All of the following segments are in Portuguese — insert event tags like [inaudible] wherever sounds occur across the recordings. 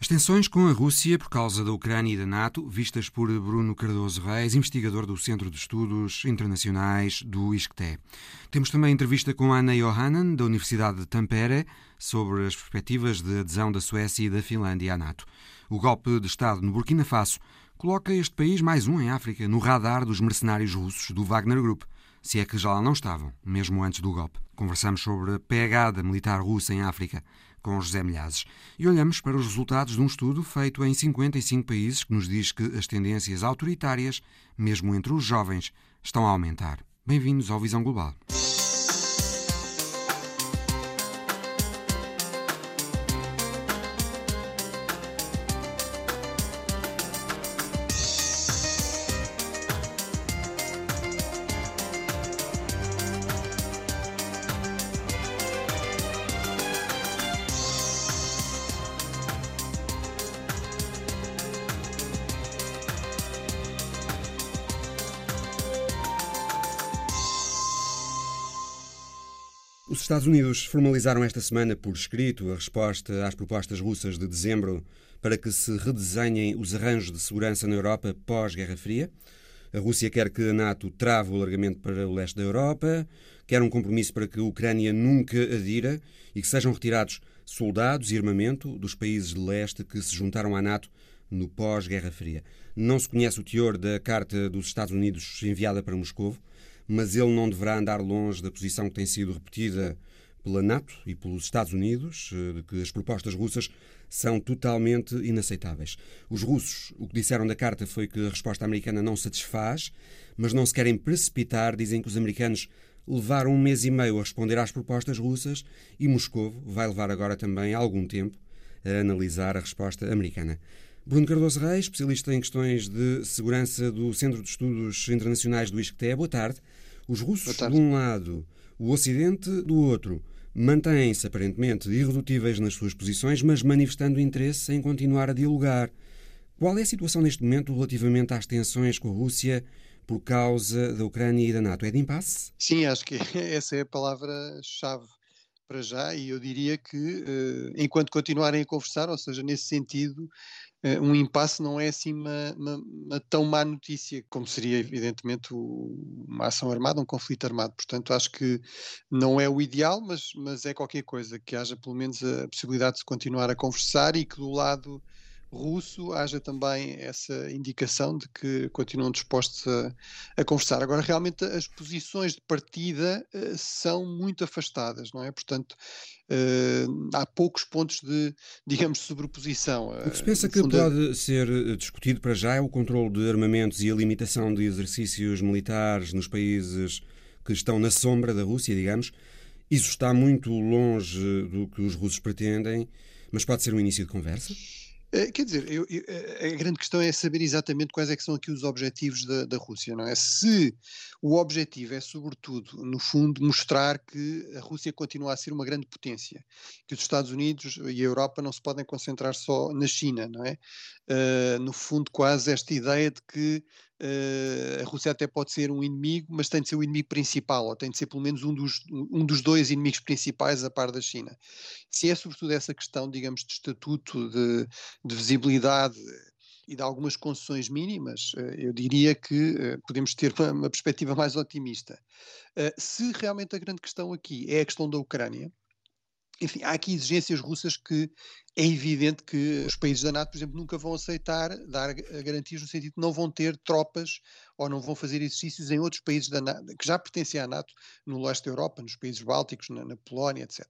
As tensões com a Rússia por causa da Ucrânia e da NATO, vistas por Bruno Cardoso Reis, investigador do Centro de Estudos Internacionais do ISCTE. Temos também entrevista com Anna Johanan, da Universidade de Tampere, sobre as perspectivas de adesão da Suécia e da Finlândia à NATO. O golpe de Estado no Burkina Faso coloca este país, mais um em África, no radar dos mercenários russos do Wagner Group, se é que já lá não estavam, mesmo antes do golpe. Conversamos sobre a pegada militar russa em África com José Milhazes. E olhamos para os resultados de um estudo feito em 55 países que nos diz que as tendências autoritárias, mesmo entre os jovens, estão a aumentar. Bem-vindos ao Visão Global. Estados Unidos formalizaram esta semana por escrito a resposta às propostas russas de dezembro para que se redesenhem os arranjos de segurança na Europa pós-Guerra Fria. A Rússia quer que a NATO trave o alargamento para o leste da Europa, quer um compromisso para que a Ucrânia nunca adira e que sejam retirados soldados e armamento dos países de leste que se juntaram à NATO no pós-Guerra Fria. Não se conhece o teor da carta dos Estados Unidos enviada para Moscou mas ele não deverá andar longe da posição que tem sido repetida pela NATO e pelos Estados Unidos, eh, de que as propostas russas são totalmente inaceitáveis. Os russos, o que disseram da carta foi que a resposta americana não satisfaz, mas não se querem precipitar, dizem que os americanos levaram um mês e meio a responder às propostas russas e Moscou vai levar agora também algum tempo a analisar a resposta americana. Bruno Cardoso Reis, especialista em questões de segurança do Centro de Estudos Internacionais do ISCTE. Boa tarde. Os russos, de um lado, o Ocidente, do outro, mantêm-se aparentemente irredutíveis nas suas posições, mas manifestando interesse em continuar a dialogar. Qual é a situação neste momento relativamente às tensões com a Rússia por causa da Ucrânia e da NATO? É de impasse? Sim, acho que [laughs] essa é a palavra-chave para já, e eu diria que uh, enquanto continuarem a conversar, ou seja, nesse sentido, um impasse não é assim uma, uma, uma, tão má notícia como seria, evidentemente, uma ação armada, um conflito armado. Portanto, acho que não é o ideal, mas, mas é qualquer coisa, que haja pelo menos a possibilidade de continuar a conversar e que do lado russo haja também essa indicação de que continuam dispostos a, a conversar. Agora, realmente, as posições de partida uh, são muito afastadas, não é? Portanto, uh, há poucos pontos de, digamos, sobreposição. O que se pensa que funda... pode ser eh, discutido para já é o controle de armamentos e a limitação de exercícios militares nos países que estão na sombra da Rússia, digamos. Isso está muito longe do que os russos pretendem, mas pode ser um início de conversa? Eh, quer dizer, eu, eu, eh, a grande questão é saber exatamente quais é que são aqui os objetivos da, da, Rússia, não é? Se o objetivo é, sobretudo, no fundo, mostrar que a Rússia continua a ser uma grande potência, que os Estados Unidos e a Europa não se podem concentrar só na China, não é? Uh, no fundo, quase esta ideia de que Uh, a Rússia até pode ser um inimigo, mas tem de ser o inimigo principal, ou tem de ser pelo menos um dos, um dos dois inimigos principais a par da China. Se é sobretudo essa questão, digamos, de estatuto, de, de visibilidade e de algumas concessões mínimas, uh, eu diria que uh, podemos ter uma, uma, perspectiva [laughs] mais otimista. se realmente a grande questão aqui é a questão da Ucrânia, enfim, há aqui exigências russas que é evidente que os países da NATO, por exemplo, nunca vão aceitar dar garantias no sentido de não vão ter tropas ou não vão fazer exercícios em outros países da NATO, que já pertencem à NATO, no leste da Europa, nos países bálticos, na, na Polónia, etc.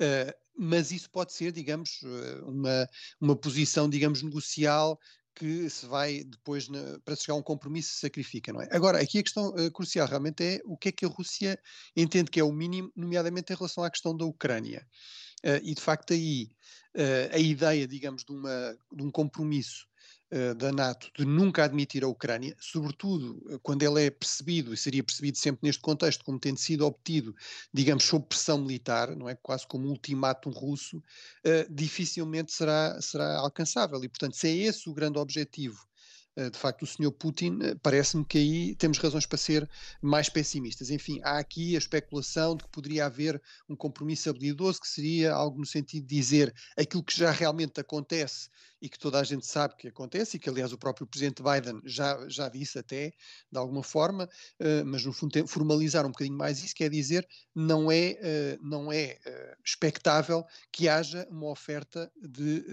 Uh, mas isso pode ser, digamos, eh, uma, uma posição, digamos, negocial que se vai depois, para chegar a um compromisso, se sacrifica, não é? Agora, aqui a questão uh, crucial realmente é o que é que a Rússia entende que é o mínimo, nomeadamente em relação à questão da Ucrânia. Uh, e de facto aí uh, a ideia, digamos, de, uma, de um compromisso da NATO de nunca admitir a Ucrânia, sobretudo uh, quando ele é percebido, e seria percebido sempre neste contexto, como tendo sido obtido, digamos, sob pressão militar, não é? Quase como um ultimátum russo, dificilmente será, será alcançável. E, portanto, se é esse o grande objetivo de facto, o senhor Putin, parece-me que aí temos razões para ser mais pessimistas. Enfim, há aqui a especulação de que poderia haver um compromisso habilidoso, que seria algo no sentido de dizer aquilo que já realmente acontece e que toda a gente sabe que acontece, e que aliás o próprio presidente Biden já, já disse até, de alguma forma, uh, mas no fundo formalizar um bocadinho mais isso, quer dizer, não é, não é expectável que haja uma oferta de,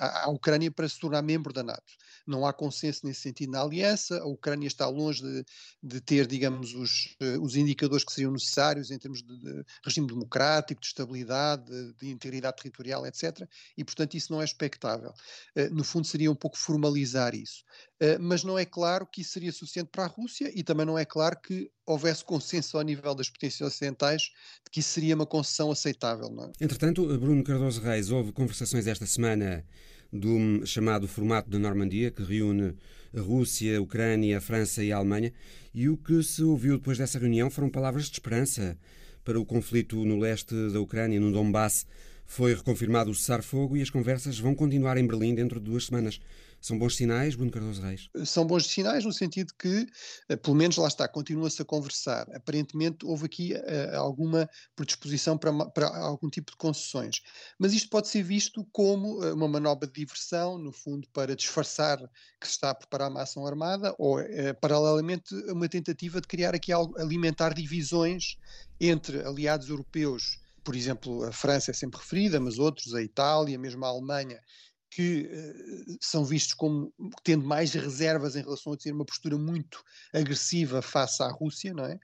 à Ucrânia para se tornar membro da NATO. Não há consenso nesse sentido na aliança, a Ucrânia está longe de, de ter, digamos, os, os indicadores que seriam necessários em termos de, de regime democrático, de estabilidade, de, de integridade territorial, etc. E, portanto, isso não é expectável. Eh, no fundo, seria um pouco formalizar isso. Eh, mas não é claro que isso seria suficiente para a Rússia e também não é claro que houvesse consenso ao nível das potências ocidentais de que isso seria uma concessão aceitável. É? Entretanto, Bruno Cardoso Reis, houve conversações esta semana do chamado formato da Normandia, que reúne a Rússia, a Ucrânia, a França e a Alemanha, e o que se ouviu depois dessa reunião foram palavras de esperança para o conflito no leste da Ucrânia, no Donbass. Foi reconfirmado o cessar-fogo e as conversas vão continuar em Berlim dentro de duas semanas. São bons sinais, Bruno Cardoso Reis? São bons sinais no sentido que, eh, pelo menos lá está, continua-se a conversar. Aparentemente houve aqui uh, alguma predisposição para, para, algum tipo de concessões. Mas isto pode ser visto como uma manobra de diversão, no fundo, para disfarçar que se está a preparar uma ação armada, ou, uh, paralelamente, uma tentativa de criar aqui algo, alimentar divisões entre aliados europeus por exemplo, a França é sempre referida, mas outros, a Itália, mesmo a Alemanha, que uh, são vistos como tendo mais reservas em relação a ter uma postura muito agressiva face à Rússia, não é?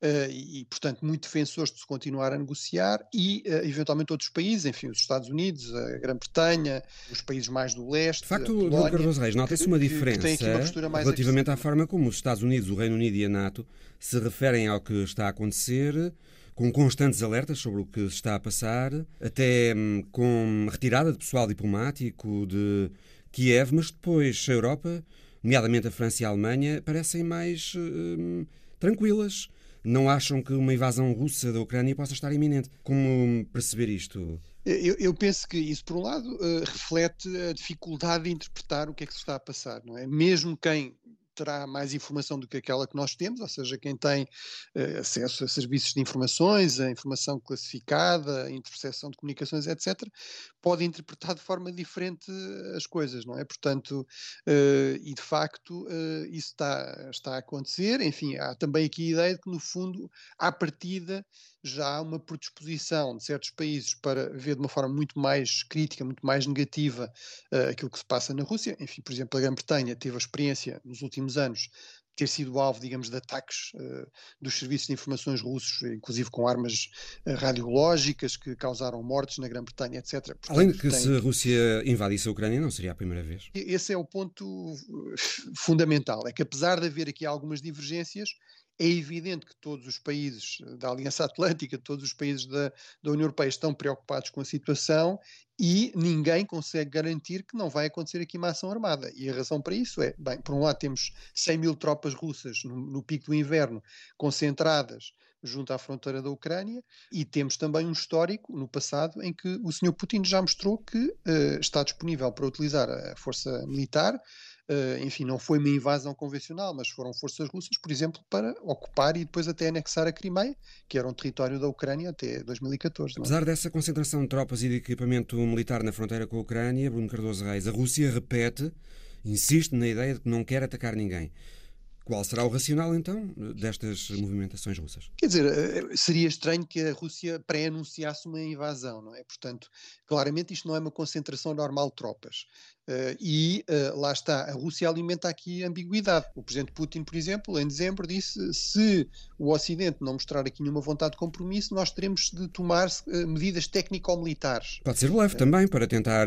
Uh, e, portanto, muito defensores de se continuar a negociar e, uh, eventualmente, outros países, enfim, os Estados Unidos, a Grã-Bretanha, os países mais do leste. De facto, Polónia, Cardoso Reis, nota-se uma diferença uma relativamente à forma como os Estados Unidos, o Reino Unido e a NATO se referem ao que está a acontecer com constantes alertas sobre o que se está a passar, até hum, com retirada de pessoal diplomático de Kiev, mas depois a Europa, nomeadamente a França e a Alemanha, parecem mais hum, tranquilas. Não acham que uma invasão russa da Ucrânia possa estar iminente? Como perceber isto? Eu, eu, penso que isso, por um lado, uh, reflete a dificuldade de interpretar o que é que se está a passar, não é? Mesmo quem terá mais informação do que aquela que nós temos, ou seja, quem tem uh, acesso a serviços de informações, a informação classificada, a interseção de comunicações, etc., pode interpretar de forma diferente as coisas, não é? Portanto, uh, e de facto isso está, está a acontecer. Enfim, há também aqui a ideia de que, no fundo, à partida, já há uma predisposição de certos países para ver de uma forma muito mais crítica, muito mais negativa uh, aquilo que se passa na Rússia. Enfim, por exemplo, a Grã-Bretanha teve a experiência nos últimos anos ter sido alvo, digamos, de ataques uh, dos serviços de informações russos, inclusive com armas uh, radiológicas que causaram mortes na Grã-Bretanha, etc. Portanto, Além de que tem... se a Rússia invadisse a Ucrânia, não seria a primeira vez. Esse é o ponto fundamental, é que apesar de haver aqui algumas divergências, é evidente que todos os países da Aliança [laughs] Atlântica, todos os países da, da União Europeia estão preocupados com a situação e ninguém consegue garantir que não vai acontecer aqui uma ação armada. E a razão para isso é, bem, por um lado temos 100 mil tropas russas no, no pico do inverno concentradas junto à fronteira da Ucrânia e temos também um histórico no passado em que o Sr. Putin já mostrou que uh, está disponível para utilizar a força militar enfim, não foi uma invasão convencional, mas foram forças russas, por exemplo, para ocupar e depois até anexar a Crimeia, que era um território da Ucrânia até 2014. Não? É? Apesar dessa concentração de tropas e de equipamento militar na fronteira com a Ucrânia, Bruno Cardoso Reis, a Rússia repete, insiste na ideia de que não quer atacar ninguém. Qual será o racional, então, destas movimentações russas? Quer dizer, eh, seria estranho que a Rússia pré-anunciasse uma invasão, não é? Portanto, claramente isto não é uma concentração normal de tropas. Uh, e uh, lá está, a Rússia alimenta aqui ambiguidade. O presidente Putin, por exemplo, em dezembro disse se o Ocidente não mostrar aqui nenhuma vontade de compromisso, nós teremos de tomar uh, medidas técnico-militares. Pode ser leve também para tentar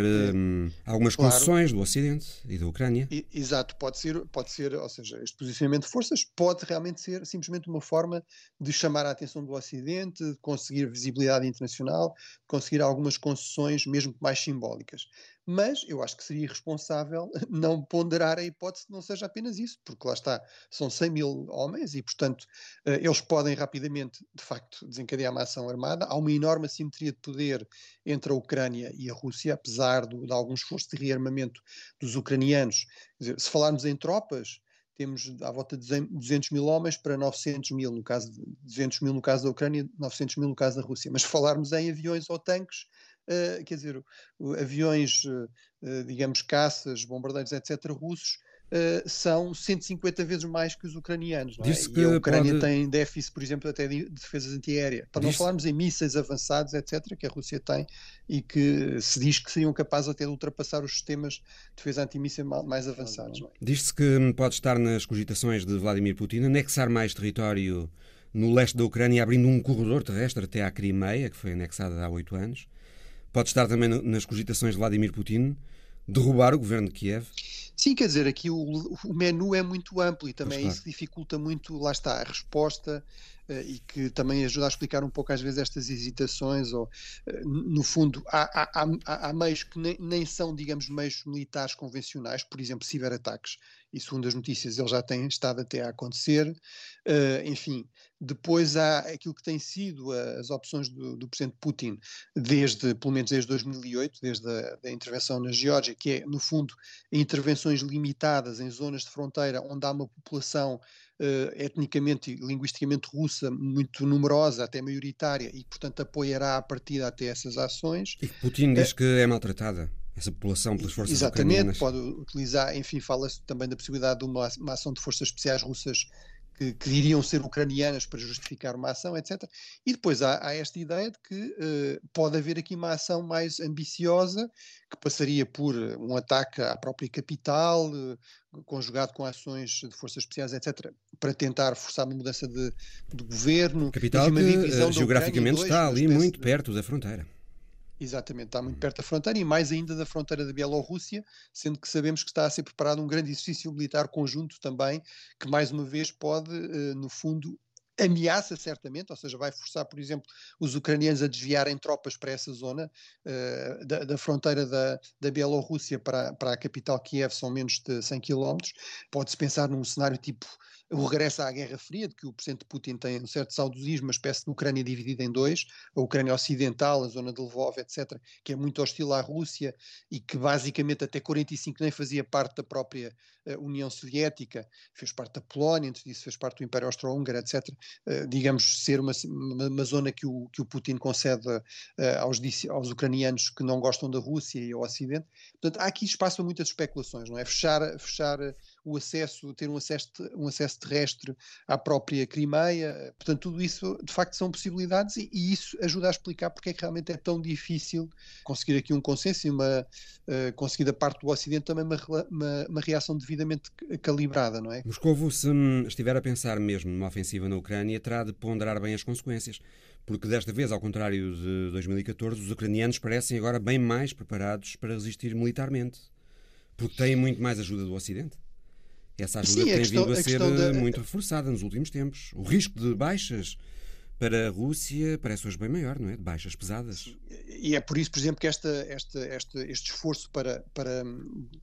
algumas claro. concessões do Ocidente e da Ucrânia. Exato, pode ser, pode ser, ou seja, este posicionamento de forças pode realmente ser simplesmente uma forma de chamar a atenção do Ocidente, de conseguir visibilidade internacional, conseguir algumas concessões, mesmo mais simbólicas mas eu acho que seria irresponsável [laughs] não ponderar a hipótese de não seja apenas isso, porque lá está, são 100 mil homens e, portanto, uh, eles podem rapidamente, de facto, desencadear uma ação armada. Há uma enorme assimetria de poder entre a Ucrânia e a Rússia, apesar do, de algum esforço de rearmamento dos ucranianos. Dizer, se falarmos em tropas, temos à volta de 200 mil homens para 900 mil, no caso de 200 mil no caso da Ucrânia, 900 mil no caso da Rússia. Mas falarmos em aviões ou tanques, uh, quer dizer, aviões, uh, digamos, caças, bombardeiros, etc., russos, Uh, são 150 vezes mais que os ucranianos. Não é? E a Ucrânia pode... tem déficit, por exemplo, até de defesas antiaérea. Para não falarmos em mísseis avançados, etc., que a Rússia tem e que se diz que seriam capazes até de ultrapassar os sistemas de defesa antimíssil mais avançados. É? Diz-se que pode estar nas cogitações de Vladimir Putin anexar mais território no leste da Ucrânia, abrindo um corredor terrestre até à Crimeia, que foi anexada há oito anos. Pode estar também nas cogitações de Vladimir Putin derrubar o governo de Kiev? Sim, quer dizer, aqui o, o menu é muito amplo e também isso dificulta muito, lá está, a resposta uh, e que também ajuda a explicar um pouco às vezes estas hesitações ou, uh, no fundo, há, há, há, há meios que nem, nem, são, digamos, meios militares convencionais, por exemplo, ciberataques, e segundo as notícias ele já tem estado até a acontecer, uh, enfim, depois há aquilo que tem sido as opções do, do presidente Putin desde, pelo menos desde 2008, desde a da intervenção na Geórgia, que é, no fundo, intervenções limitadas em zonas de fronteira onde há uma população uh, etnicamente e linguisticamente russa muito numerosa, até maioritária, e portanto apoiará a partida até essas ações. E Putin diz é, que é maltratada essa população pelas forças Exatamente, ucranianas. pode utilizar, enfim, fala-se também da possibilidade de uma, uma ação de forças especiais russas que, que diriam ser ucranianas para justificar uma ação, etc. E depois há, há esta ideia de que uh, pode haver aqui uma ação mais ambiciosa, que passaria por um ataque à própria capital, uh, conjugado com ações de forças especiais, etc., para tentar forçar uma mudança de, de governo. Capital que uh, geograficamente está ali muito perto da fronteira. Exatamente, está muito perto da fronteira e mais ainda da fronteira da Bielorrússia, sendo que sabemos que está a ser preparado um grande exercício militar conjunto também, que mais uma vez pode, eh, no fundo, ameaça certamente, ou seja, vai forçar, por exemplo, os ucranianos a desviarem tropas para essa zona uh, da, da, fronteira da, da Bielorrússia para, para a capital Kiev, são menos de 100 km. Pode-se pensar num cenário tipo o regresso à Guerra Fria, de que o presidente Putin tem um certo saudosismo, uma espécie de Ucrânia dividida em dois, a Ucrânia Ocidental, a zona de Lvov, etc., que é muito hostil à Rússia e que basicamente até 45 nem fazia parte da própria uh, União Soviética, fez parte da Polónia, antes disso fez parte do Império Austro-Húngaro, etc., uh, digamos, ser uma, uma, uma, zona que o, que o Putin concede uh, aos, aos ucranianos que não gostam da Rússia e ao Ocidente. Portanto, há aqui espaço para muitas especulações, não é? Fechar, fechar o acesso, ter um acesso, um acesso terrestre à própria Crimeia. Portanto, tudo isso de facto são possibilidades e, e isso ajuda a explicar porque é que realmente é tão difícil conseguir aqui um consenso e uma, uh, conseguir da parte do Ocidente também uma, uma, uma, reação devidamente calibrada, não é? Moscovo, se estiver a pensar mesmo numa ofensiva na Ucrânia, terá de ponderar bem as consequências. Porque desta vez, ao contrário de 2014, os ucranianos parecem agora bem mais preparados para resistir militarmente. Porque têm muito mais ajuda do Ocidente. Essa ajuda Sim, tem questão, vindo a, a ser da... muito reforçada nos últimos tempos. O risco de baixas para a Rússia parece hoje bem maior, não é? De baixas pesadas. E é por isso, por exemplo, que esta, esta, este, este esforço para, para,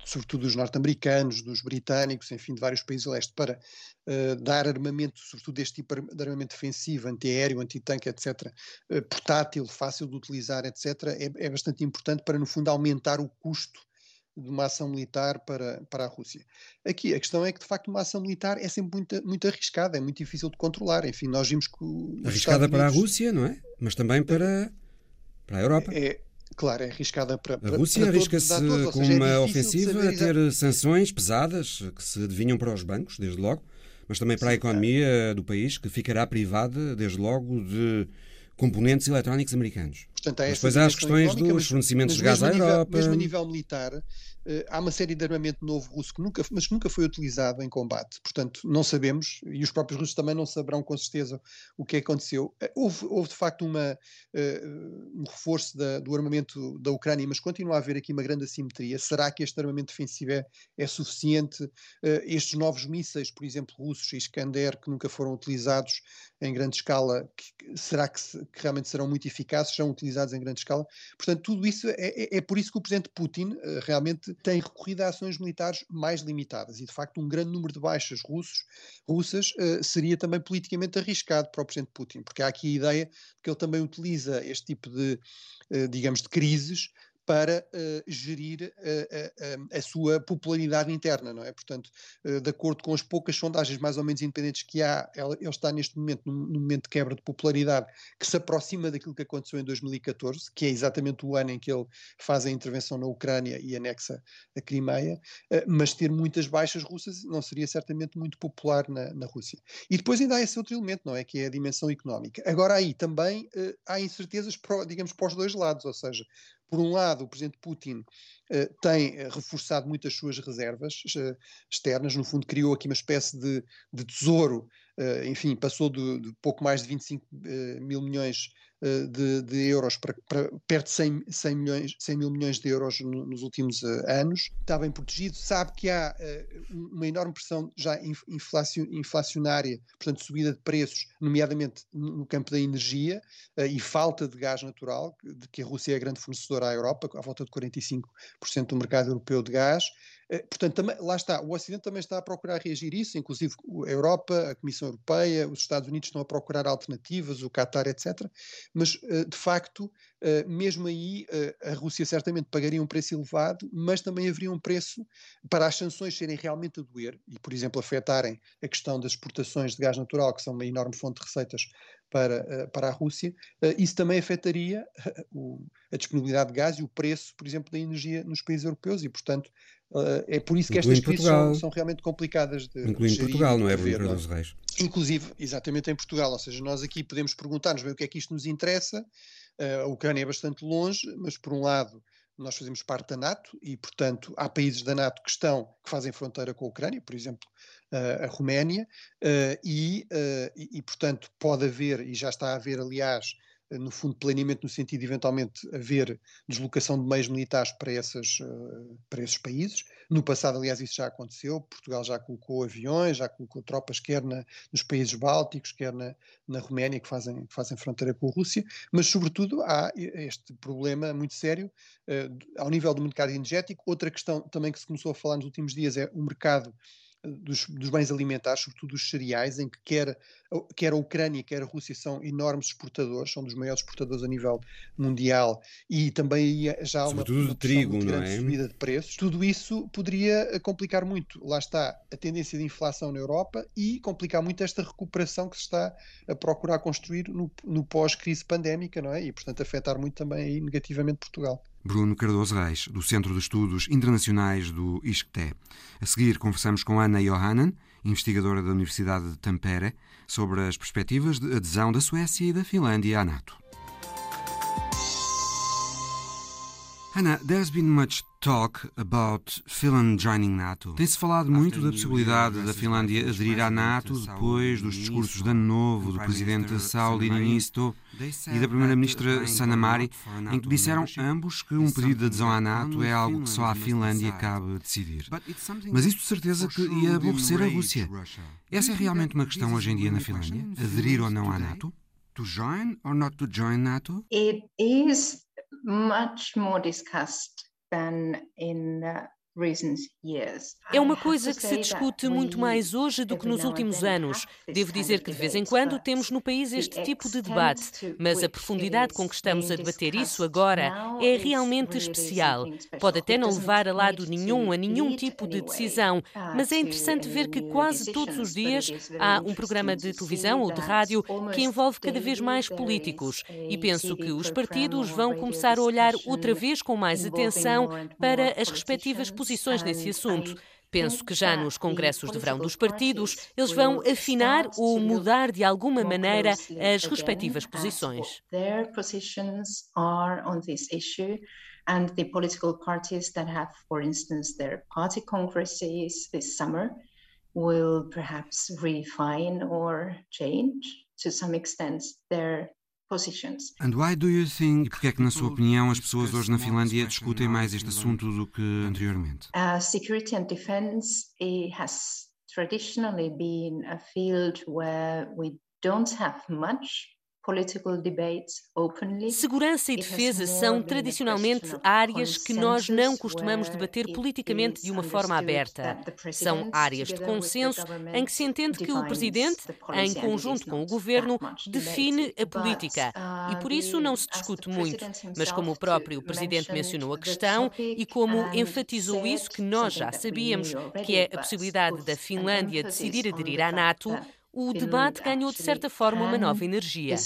sobretudo dos norte-americanos, dos britânicos, enfim, de vários países do leste, para uh, dar armamento, sobretudo deste tipo de armamento defensivo, antiaéreo, antitanque, etc., uh, portátil, fácil de utilizar, etc., é, é bastante importante para, no fundo, aumentar o custo de uma ação militar para, para a Rússia. Aqui a questão é que, de facto, uma ação militar é sempre muito, muito arriscada, é muito difícil de controlar. Enfim, nós vimos que. Arriscada para a Rússia, não é? Mas também para, para a Europa. É, claro, é arriscada para. A Rússia arrisca-se com é uma é ofensiva a ter sanções pesadas que se adivinham para os bancos, desde logo, mas também para Sim, a economia é. do país, que ficará privada, desde logo, de componentes eletrónicos americanos. Portanto, há depois há as questões dos fornecimentos de gás à Europa. Mesmo a nível militar, Uh, há uma série de armamento novo russo que nunca, mas que nunca foi utilizado em combate. Portanto, não sabemos, e os próprios russos também não saberão com certeza o que aconteceu. Uh, houve, houve, de facto uma, uh, um reforço da, do armamento da Ucrânia, mas continua a haver aqui uma grande assimetria. Será que este armamento defensivo é, é suficiente? estes novos mísseis, por exemplo, russos, Iskander, que nunca foram utilizados em grande escala, que, será que, que, realmente serão muito eficazes? São utilizados utilizados em grande escala. Portanto, tudo isso é, é, é por isso que o presidente Putin uh, realmente tem recorrido a ações militares mais limitadas. E, de facto, um grande número de baixas russos, russas uh, seria também politicamente arriscado para o presidente Putin, porque há aqui a ideia de que ele também utiliza este tipo de, uh, digamos, de crises para uh, gerir uh, a sua popularidade interna, não é? Portanto, de acordo com as poucas sondagens mais ou menos independentes que há, ele, ele está neste momento num, num, momento de quebra de popularidade que se aproxima daquilo que aconteceu em 2014, que é exatamente o ano em que ele faz a intervenção na Ucrânia e anexa a Crimeia, mas ter muitas baixas russas não seria certamente muito popular na, na Rússia. E depois ainda há esse outro elemento, não é? Que é a dimensão económica. Agora aí também há incertezas, digamos, para os dois lados, ou seja, por um lado, o presidente Putin uh, tem eh, reforçado muito as suas reservas uh, externas, no fundo criou aqui uma espécie de, de tesouro, enfim, passou de, de, pouco mais de 25 mil milhões eh, de, de, euros para, para, perto de 100, 100, milhões, 100 mil milhões de euros no, nos últimos anos, está bem protegido, sabe que há uma enorme pressão já inflacionária, portanto subida de preços, nomeadamente no campo da energia e falta de gás natural, de que a Rússia é grande fornecedora à Europa, à volta de 45% do mercado europeu de gás, eh, portanto, também, lá está, o Ocidente também está a procurar reagir isso, inclusive a Europa, a Comissão Europeia, os Estados Unidos estão a procurar alternativas, o Qatar, etc. Mas, eh, de facto, eh, mesmo aí, a Rússia certamente pagaria um preço elevado, mas também haveria um preço para as sanções serem realmente a doer e, por exemplo, afetarem a questão das exportações de gás natural, que são uma enorme fonte de receitas para, para a Rússia, isso também afetaria [laughs] a disponibilidade de gás e o preço, por exemplo, da energia nos países europeus e, portanto, Uh, é por isso que estas crises são, são, realmente complicadas de Incluindo de Portugal, não é, Cardoso é? Reis? Inclusive, exatamente em Portugal. Ou seja, nós aqui podemos perguntar-nos bem o que é que isto nos interessa. A Ucrânia é bastante longe, mas por um lado nós fazemos parte da NATO e, portanto, há países da NATO que estão, que fazem fronteira com a Ucrânia, por exemplo, a Roménia, e, e, e, portanto, pode haver, e já está a haver, aliás, no fundo, planeamento no sentido de eventualmente haver deslocação de meios militares para, essas, eh, para esses países. No passado, aliás, isso já aconteceu. Portugal já colocou aviões, já colocou tropas, quer na, nos países bálticos, quer na, na Roménia, que fazem, que fazem fronteira com a Rússia. Mas, sobretudo, há este problema muito sério ao nível do mercado energético. Outra questão também que se começou a falar nos últimos dias é o mercado dos, dos, bens alimentares, sobretudo dos cereais, em que quer, quer a Ucrânia, quer a Rússia são enormes exportadores, são dos maiores exportadores a nível mundial e também já há uma, uma trigo, não é? subida de preços. Tudo isso poderia eh, complicar muito, lá está, a tendência de inflação na Europa e complicar muito esta recuperação que se está a procurar construir no, no pós-crise pandémica, não é? E, portanto, afetar muito também aí negativamente Portugal. Bruno Cardoso Reis, do Centro de Estudos Internacionais do ISCTE. A seguir, conversamos com Ana Johanan, investigadora da Universidade de Tampere, sobre as perspectivas de adesão da Suécia e da Finlândia à NATO. Ana, there's been much talk about Finland joining NATO. Tem-se falado muito da possibilidade da Finlândia aderir à NATO depois dos discursos de ano novo do presidente Sauli Niinisto e da primeira-ministra Sanna Marin, em que disseram ambos que um pedido de adesão à NATO é algo que só a Finlândia cabe decidir. Mas isso de certeza que ia aborrecer a Rússia. Essa é realmente uma questão hoje em dia na Finlândia? Aderir ou não à NATO? To join or not to join NATO? It is much more discussed than in uh, É uma coisa que se discute muito mais hoje do que nos últimos anos. Devo dizer que de vez em quando temos no país este tipo de debate, mas a profundidade com que estamos a debater isso agora é realmente especial. Pode até não levar a lado nenhum, a nenhum tipo de decisão, mas é interessante ver que quase todos os dias há um programa de televisão ou de rádio que envolve cada vez mais políticos. E penso que os partidos vão começar a olhar outra vez com mais atenção para as respectivas posições posições nesse assunto. Penso que já nos congressos de verão dos partidos eles vão afinar ou mudar de alguma maneira as respectivas posições. And the political parties that have, for instance, their party congresses this summer will perhaps refine or change to some extent their positions. And why do you think, e porque é que, na sua opinião, as pessoas hoje na Finlândia discutem mais este assunto do que anteriormente? Uh, security and defense has traditionally been a field where we don't have much Segurança e defesa são tradicionalmente áreas que nós não costumamos debater politicamente de uma forma aberta. São áreas de consenso em que se entende que o presidente, em conjunto com o governo, define a política e por isso não se discute muito. Mas como o próprio presidente mencionou a questão e como enfatizou isso que nós já sabíamos, que é a possibilidade da Finlândia decidir aderir à NATO, o debate ganhou de certa forma uma nova energia.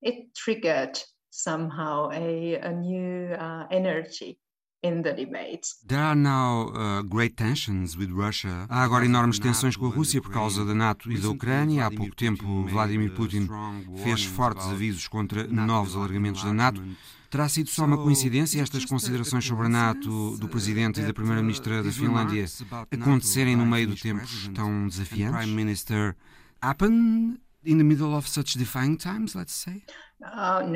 It triggered somehow a, a new uh, energy. There are now uh, great tensions with Russia. Há agora enormes tensões com a Rússia por causa da NATO e da Ucrânia. Há pouco tempo, Vladimir Putin fez fortes avisos contra novos alargamentos da NATO. Terá sido só uma coincidência estas considerações sobre a NATO do Presidente e da Primeira-Ministra da Finlândia acontecerem no meio de tempos tão desafiantes? Prime Minister happen in the middle of such defying times, let's say? Uh,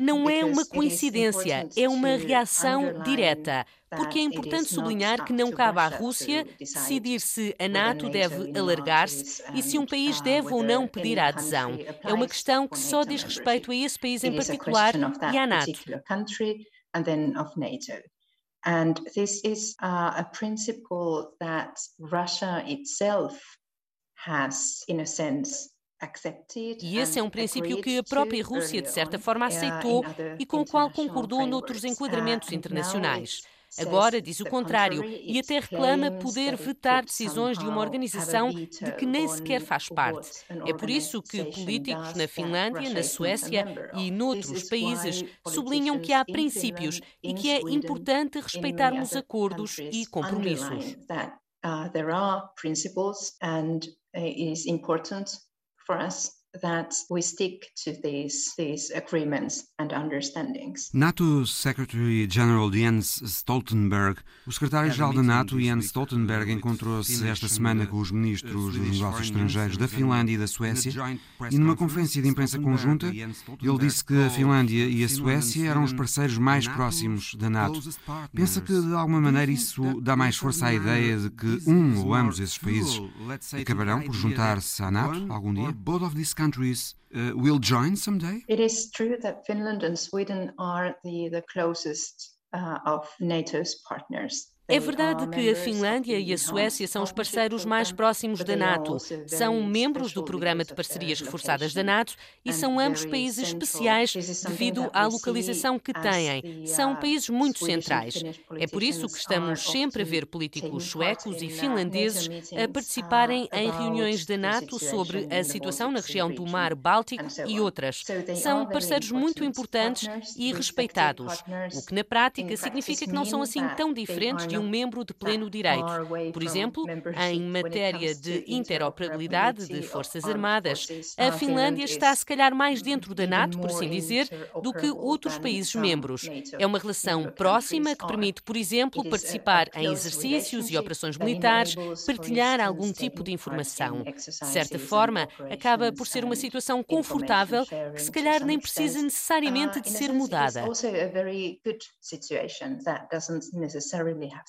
Não é uma coincidência, é uma reação direta, porque é importante sublinhar que não cabe à Rússia decidir se a NATO deve alargar-se e se um país deve ou não pedir a adesão. É uma questão que só diz respeito a esse país em particular e à NATO. And this is uh, a principle that Russia itself has, in a sense, e esse é um princípio que a própria Rússia, de certa forma, uh, aceitou e com o qual concordou noutros uh, enquadramentos internacionais. Agora diz o contrário e até reclama poder vetar decisões de uma organização de que nem sequer faz parte. É por isso que políticos na Finlândia, na Suécia e noutros países sublinham que há princípios e que é importante respeitarmos acordos e compromissos. Uh, there are principles and it is important for us that we stick to these, these agreements and understandings. NATO Secretary General Jens Stoltenberg, o secretário-geral da NATO Jens Stoltenberg encontrou-se esta semana com os ministros dos negócios estrangeiros da Finlândia e da Suécia e numa conferência de imprensa conjunta ele disse que a Finlândia e a Suécia eram os parceiros mais próximos da NATO. Pensa que de alguma maneira isso dá mais força à ideia de que um ou ambos esses países acabarão por juntar-se à NATO algum dia? Countries uh, will join someday? It is true that Finland and Sweden are the, the closest uh, of NATO's partners. É verdade que a Finlândia e a Suécia são os parceiros mais próximos da NATO. São membros do Programa de Parcerias Reforçadas da NATO e são ambos países especiais devido à localização que têm. São países muito centrais. É por isso que estamos sempre a ver políticos suecos e finlandeses a participarem em reuniões da NATO sobre a situação na região do Mar Báltico e outras. São parceiros muito importantes e respeitados, o que na prática significa que não são assim tão diferentes de um membro de pleno direito. Por exemplo, em matéria de interoperabilidade de Forças Armadas, a Finlândia está se calhar mais dentro da NATO, por assim dizer, do que outros países membros. É uma relação próxima que permite, por exemplo, participar em exercícios e operações militares, partilhar algum tipo de informação. De certa forma, acaba por ser uma situação confortável que se calhar nem precisa necessariamente de ser mudada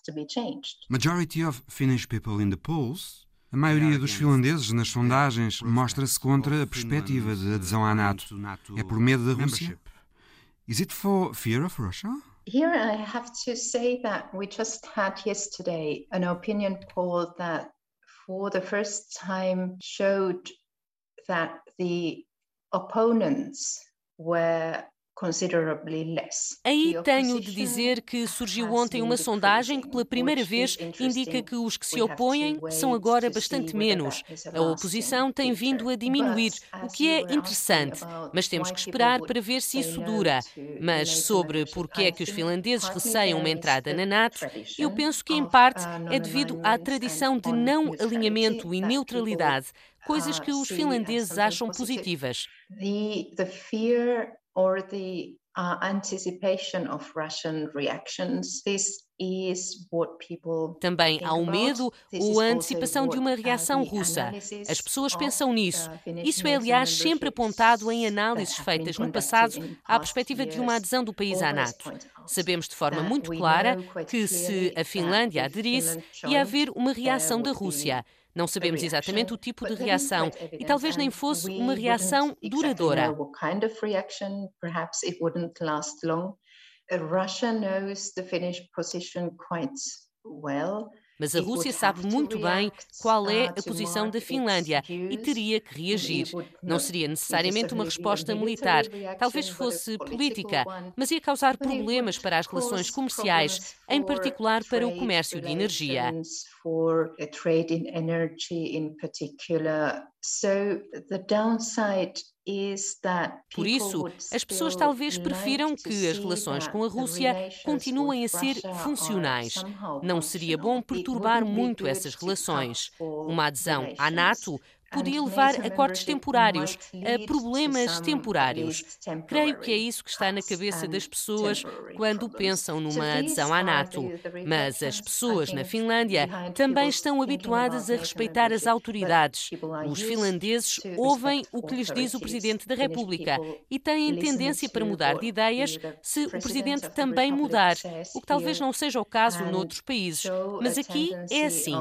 to be changed. Majority of Finnish people in the polls a maioria dos finlandeses nas sondagens mostra-se contra a perspectiva de adesão à NATO. É por medo da Rússia? Is it for fear of Russia? Here I have to say that we just had yesterday an opinion poll that for the first time showed that the opponents were Aí tenho de dizer que surgiu ontem uma sondagem que, pela primeira vez, indica que os que se opõem são agora bastante menos. A oposição tem vindo a diminuir, o que é interessante, mas temos que esperar para ver se isso dura. Mas sobre por que é que os finlandeses receiam uma entrada na NATO, eu penso que, em parte, é devido à tradição de não alinhamento e neutralidade, coisas que os finlandeses acham positivas or the uh, anticipation of Russian reactions. This Também há o medo ou a antecipação de uma uh, reação russa. As pessoas pensam nisso. Isso é, aliás, sempre apontado em análises feitas no passado à perspectiva de uma adesão do país à NATO. Sabemos de forma muito clara que, se a Finlândia aderisse, ia haver uma reação da Rússia. Não sabemos exatamente o tipo de reação e talvez nem fosse uma reação duradoura. Russia knows the Finnish position quite well. Mas a Rússia sabe muito bem qual é a posição da Finlândia e teria que reagir. Não seria necessariamente uma resposta militar, talvez fosse política, mas ia causar problemas para as relações comerciais, em particular para o comércio de energia. Por isso, as pessoas talvez prefiram que as relações com a Rússia continuem a ser funcionais. Não seria bom perturbar muito essas relações. Uma adesão à NATO podia levar a cortes temporários, a problemas temporários. Creio que é isso que está na cabeça das pessoas quando pensam numa adesão à NATO. Mas as pessoas na Finlândia também estão habituadas a respeitar as autoridades. Os finlandeses ouvem o que lhes diz o Presidente da República e têm tendência para mudar de ideias se o Presidente também mudar, o que talvez não seja o caso noutros países. Mas aqui é assim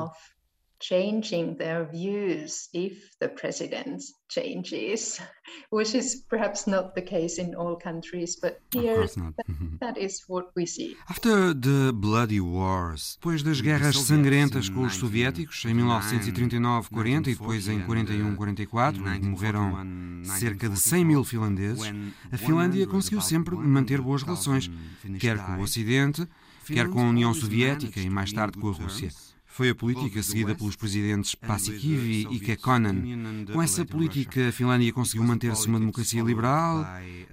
changing their views if the president changes, [laughs] which is perhaps not the case in all countries, but here that, mm-hmm. that is what we see. After the bloody wars, depois das guerras sangrentas com os soviéticos em 1939-40 e depois em 41-44, onde morreram cerca de 100 mil finlandeses, a Finlândia conseguiu sempre manter boas relações, quer com o Ocidente, quer com a União Soviética e mais tarde com a Rússia. Foi a política seguida pelos presidentes Paasikivi e Kekkonen. Com essa política, a Finlândia conseguiu manter-se uma democracia liberal,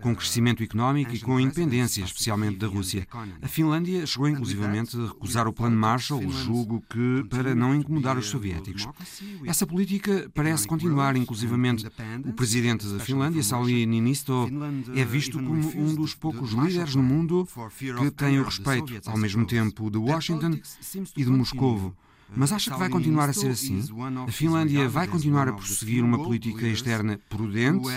com crescimento económico e com independência, especialmente da Rússia. A Finlândia chegou inclusivamente a recusar o Plano Marshall, julgo que para não incomodar os soviéticos. Essa política parece continuar, inclusivamente. O presidente da Finlândia, Sauli Niinisto, é visto como um dos poucos líderes no mundo que tem o respeito, ao mesmo tempo, de Washington e de Moscovo. Mas acha que vai continuar a ser assim? A Finlândia vai continuar a prosseguir uma política externa prudente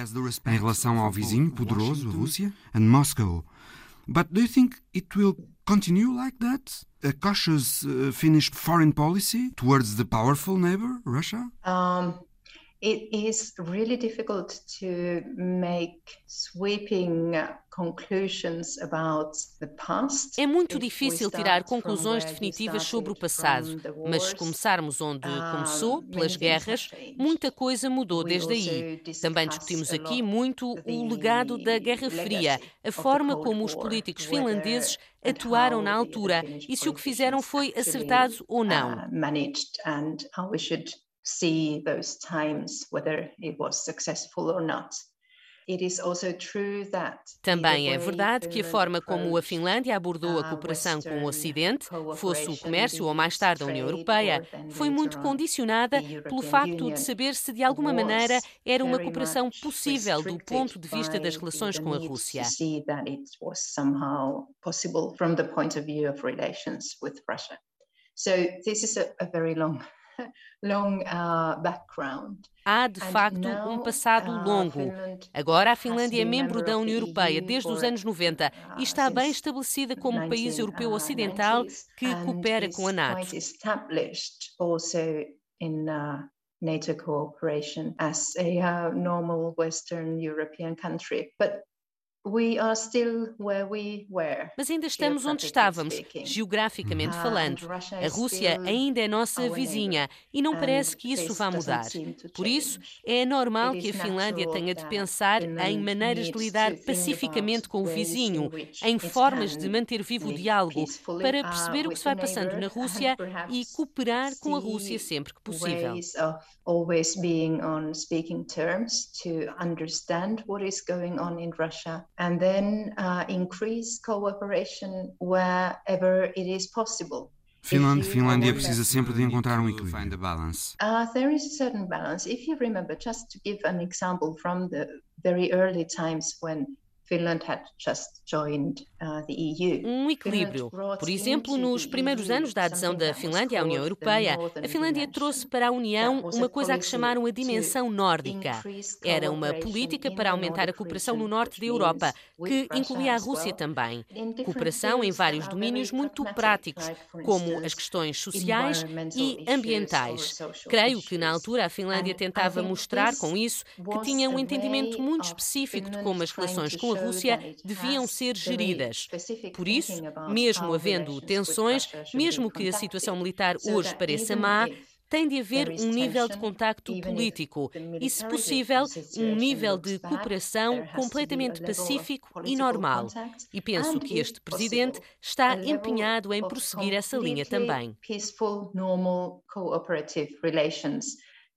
em relação ao vizinho poderoso, a Rússia? And Moscow. But do you think it will continue like that? A cautious uh, Finnish foreign policy towards the powerful neighbor, Russia? Um, it is really difficult to make sweeping é muito difícil tirar conclusões definitivas sobre o passado, mas se começarmos onde começou, pelas guerras, muita coisa mudou desde aí. Também discutimos aqui muito o legado da Guerra Fria, a forma como os políticos finlandeses atuaram na altura e se o que fizeram foi acertado ou não see those times whether it was successful or not. Também é verdade que a forma como a Finlândia abordou a uh, cooperação com o Ocidente, fosse o comércio ou mais tarde a União Europeia, foi muito condicionada pelo facto de saber se de alguma maneira era uma cooperação possível do ponto de vista das relações com a Rússia. So this is a, a very long [laughs] long uh, background. Há, de facto, um passado uh, longo. Agora, a Finlândia é membro da União Europeia desde os anos 90 e está bem estabelecida como país europeu uh, ocidental que coopera com a NATO. NATO cooperation as a uh, normal Western European country. But mas ainda estamos onde estávamos, geograficamente falando. A Rússia ainda é nossa vizinha e não parece que isso vá mudar. Por isso, é normal que a Finlândia tenha de pensar em maneiras de lidar pacificamente com o vizinho, em formas de manter vivo o diálogo, para perceber o que se vai passando na [laughs] Rússia e cooperar com a Rússia sempre que possível. always being on speaking terms to understand what is going on in Russia and then uh, increase cooperation wherever it is possible. Finland, Finlândia precisa sempre de encontrar um equilíbrio. Uh, there is a certain balance. If you remember, just to give an example from the very early times when Finland had just joined Um equilíbrio. Por exemplo, nos primeiros anos da adesão da Finlândia à União Europeia, a Finlândia trouxe para a União uma coisa a que chamaram a dimensão nórdica. Era uma política para aumentar a cooperação no norte da Europa, que incluía a Rússia também. Cooperação em vários domínios muito práticos, como as questões sociais e ambientais. Creio que na altura a Finlândia tentava mostrar com isso que tinha um entendimento muito específico de como as relações com a Rússia deviam ser geridas. Por isso, mesmo havendo tensões, mesmo que a situação militar hoje pareça má, tem de haver um nível de contacto político e, se possível, um nível de cooperação completamente pacífico e normal. E penso que este presidente está empenhado em prosseguir essa linha também.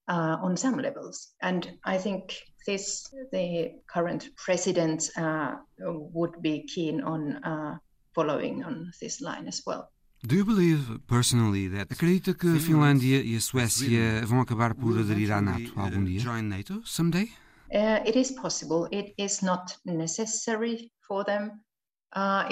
Uh, on some levels. And I think this, the current president uh, would be keen on uh, following on this line as well. Do you believe personally that Acredita que a Finlândia e a Suécia vão acabar por aderir à NATO algum dia? Join NATO someday? Uh, it is possible. It is not necessary for them. Uh,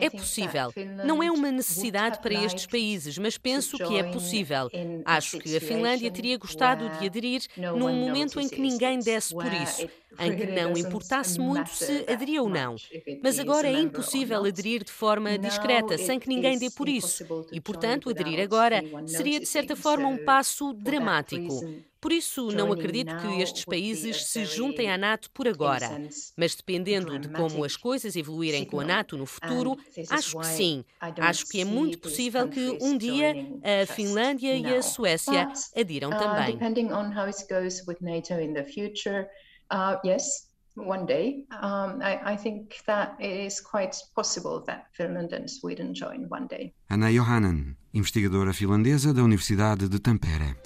é possível. Não é uma necessidade para estes países, mas penso que é possível. Acho que a Finlândia teria gostado de aderir num momento em que ninguém desse por isso, em que não importasse muito se aderia ou não. Mas agora é impossível aderir de forma discreta, sem que ninguém dê por isso. E, portanto, aderir agora seria, de certa forma, um passo dramático. Por isso, não acredito que estes países se juntem à NATO por agora. Mas dependendo de como as coisas evoluírem com a NATO no futuro, acho que sim. Acho que é muito possível que um dia a Finlândia e a Suécia adiram uh, também. Depending on how it goes with NATO in the future, uh, one day. Um, I, I, think that it is quite possible that Finland and Sweden join one day. Anna Johanan, investigadora finlandesa da Universidade de Tampere.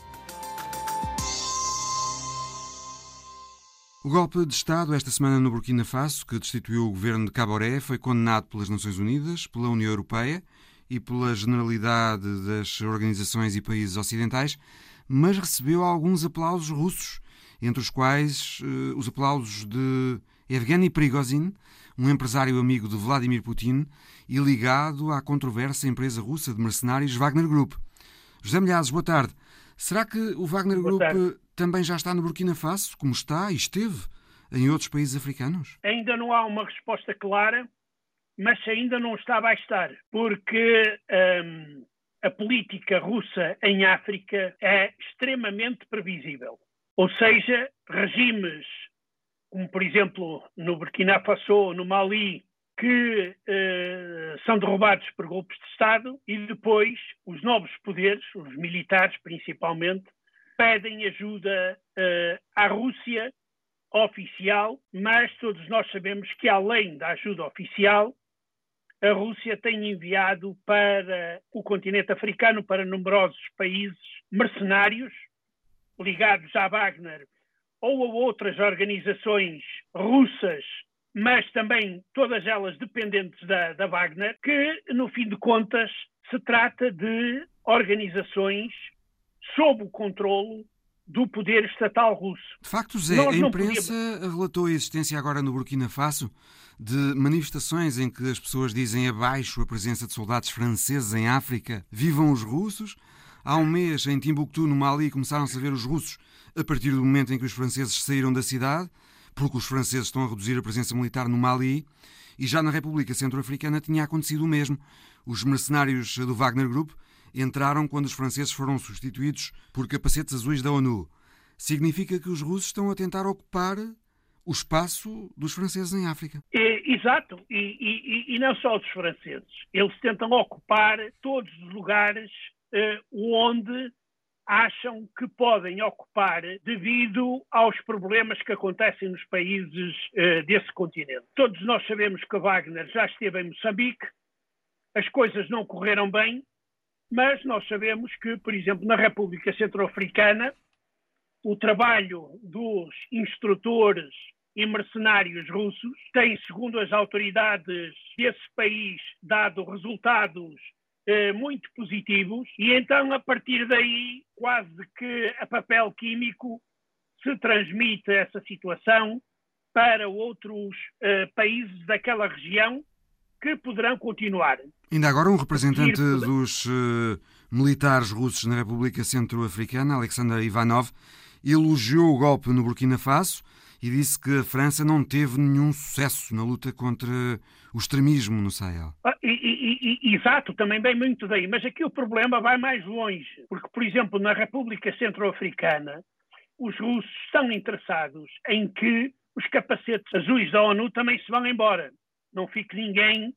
O golpe de Estado esta semana no Burkina Faso, que destituiu o governo de Caboré, foi condenado pelas Nações Unidas, pela União Europeia e pela generalidade das organizações e países ocidentais, mas recebeu alguns aplausos russos, entre os quais uh, os aplausos de Evgeny Prigozhin, um empresário amigo de Vladimir Putin e ligado à controversa empresa russa de mercenários Wagner Group. José Milhazes, boa tarde. Será que o Wagner Group também já está no Burkina Faso, como está e esteve em outros países africanos? Ainda não há uma resposta clara, mas ainda não está a estar, porque hum, a política russa em África é extremamente previsível. Ou seja, regimes como, por exemplo, no Burkina Faso, no Mali, que eh, são derrubados por golpes de Estado e depois os novos poderes, os militares principalmente, pedem ajuda uh, à Rússia oficial, mas todos nós sabemos que além da ajuda oficial, a Rússia tem enviado para o continente africano, para numerosos países, mercenários ligados à Wagner ou a outras organizações russas, mas também todas elas dependentes da, da Wagner, que, no fim de contas, se trata de organizações sob o controle do poder estatal russo. De facto, Zé, Nós a imprensa relatou a existência agora no Burkina Faso de manifestações em que as pessoas dizem abaixo a presença de soldados franceses em África, vivam os russos. Há um mês, em Timbuktu, no Mali, começaram-se a ver os russos a partir do momento em que os franceses saíram da cidade, porque os franceses estão a reduzir a presença militar no Mali. E já na República Centro-Africana tinha acontecido o mesmo. Os mercenários do Wagner Group entraram quando os franceses foram substituídos por capacetes azuis da ONU. Significa que os russos estão a tentar ocupar o espaço dos franceses em África. É, exato, e, e, e, não só dos franceses. Eles tentam ocupar todos os lugares eh, onde acham que podem ocupar devido aos problemas que acontecem nos países eh, desse continente. Todos nós sabemos que Wagner já esteve em Moçambique, as coisas não correram bem, mas nós sabemos que, por exemplo, na República Centro-Africana, o trabalho dos instrutores e mercenários russos tem, segundo as autoridades desse país, dado resultados eh, muito positivos, e então, a partir daí, quase que a papel químico se transmite essa situação para outros eh, países daquela região que poderão continuar. Ainda agora, um representante dos uh, militares russos na República Centro-Africana, Alexander Ivanov, elogiou o golpe no Burkina Faso e disse que a França não teve nenhum sucesso na luta contra o extremismo no Sahel. Ah, e, e, e, exato, também bem muito daí. Mas aqui o problema vai mais longe, porque, por exemplo, na República Centro-Africana, os russos estão interessados em que os capacetes azuis da ONU também se vão embora. Não fique ninguém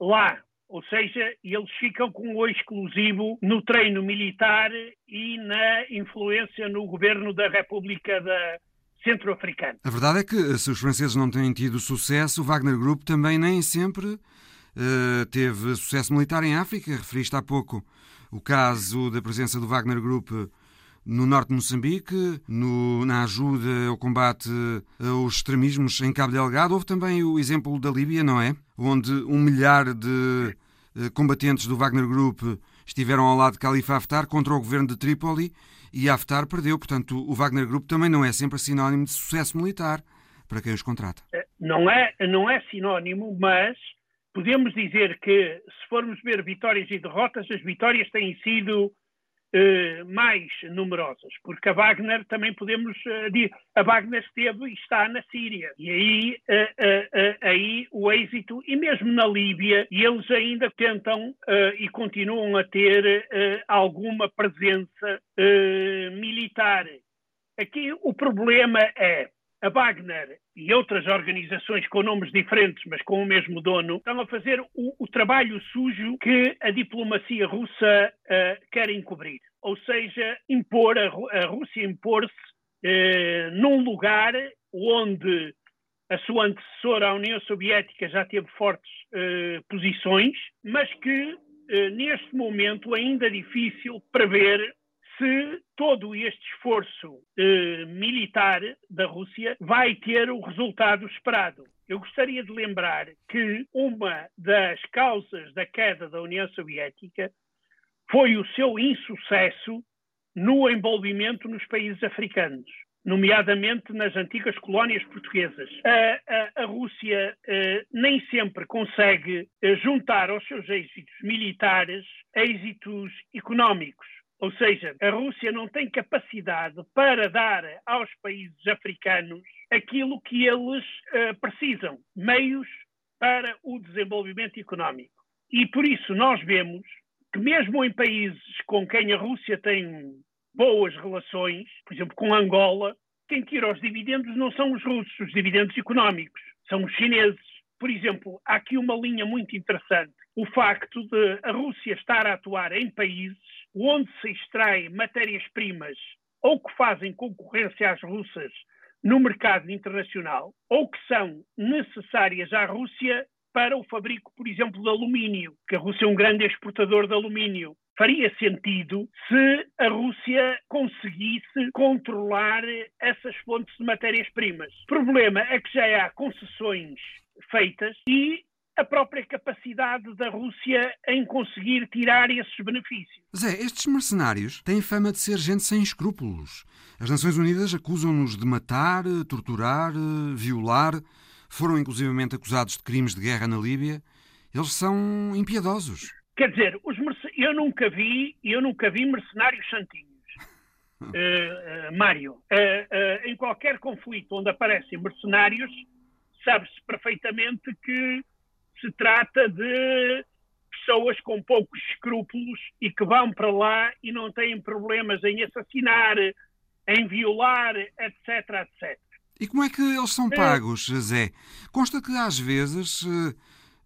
lá. Ou seja, eles ficam com o exclusivo no treino militar e na influência no governo da República da Centro-Africana. A verdade é que, se os franceses não têm tido sucesso, o Wagner Group também nem sempre uh, teve sucesso militar em África. Referiste há pouco o caso da presença do Wagner Group no norte de Moçambique, no, na ajuda ao combate aos extremismos em Cabo Delgado. Houve também o exemplo da Líbia, não é? Onde um milhar de eh, combatentes do Wagner Group estiveram ao lado de Khalifa Haftar contra o governo de Trípoli e Haftar perdeu. Portanto, o Wagner Group também não é sempre sinónimo de sucesso militar para quem os contrata. Eh, não é, não é sinónimo, mas podemos dizer que, se formos ver vitórias e derrotas, as vitórias têm sido mais numerosas, porque a Wagner também podemos uh, a Wagner esteve e está na Síria e aí, uh, aí o êxito e mesmo na Líbia eles ainda tentam e continuam a ter alguma presença militar. Aqui o problema é a Wagner e outras organizações com nomes diferentes, mas com o mesmo dono, estão a fazer o, o trabalho sujo que a diplomacia russa uh, quer encobrir. Ou seja, impor a, a Rússia impor-se uh, num lugar onde a sua antecessora, a União Soviética, já teve fortes uh, posições, mas que neste momento ainda é difícil prever se todo este esforço eh, militar da Rússia vai ter o resultado esperado. Eu gostaria de lembrar que uma das causas da queda da União Soviética foi o seu insucesso no envolvimento nos países africanos, nomeadamente nas antigas colónias portuguesas. A, a, a Rússia eh, nem sempre consegue eh, juntar aos seus êxitos militares êxitos económicos. Ou seja, a Rússia não tem capacidade para dar aos países africanos aquilo que eles uh, precisam, meios para o desenvolvimento económico. E por isso nós vemos que mesmo em países com quem a Rússia tem boas relações, por exemplo, com Angola, quem tira os dividendos não são os russos, os dividendos económicos, são os chineses. Por exemplo, há aqui uma linha muito interessante. O facto de a Rússia estar a atuar em países onde se extraem matérias-primas ou que fazem concorrência às russas no mercado internacional ou que são necessárias à Rússia para o fabrico, por exemplo, de alumínio, que a Rússia é um grande exportador de alumínio. Faria sentido se a Rússia conseguisse controlar essas fontes de matérias-primas. O problema é que já há concessões feitas e a própria capacidade da Rússia em conseguir tirar esses benefícios. Zé, estes mercenários têm fama de ser gente sem escrúpulos. As Nações Unidas acusam-nos de matar, torturar, violar. Foram inclusivamente acusados de crimes de guerra na Líbia. Eles são impiedosos. Quer dizer, eu nunca vi, eu nunca vi mercenários santinhos. Uh, [laughs] uh, Mário, uh, em qualquer conflito onde aparecem mercenários, sabe-se perfeitamente que se trata de pessoas com poucos escrúpulos e que vão para lá e não têm problemas em assassinar, em violar, etc, etc. E como é que eles são é. pagos, Zé? Consta que às vezes uh,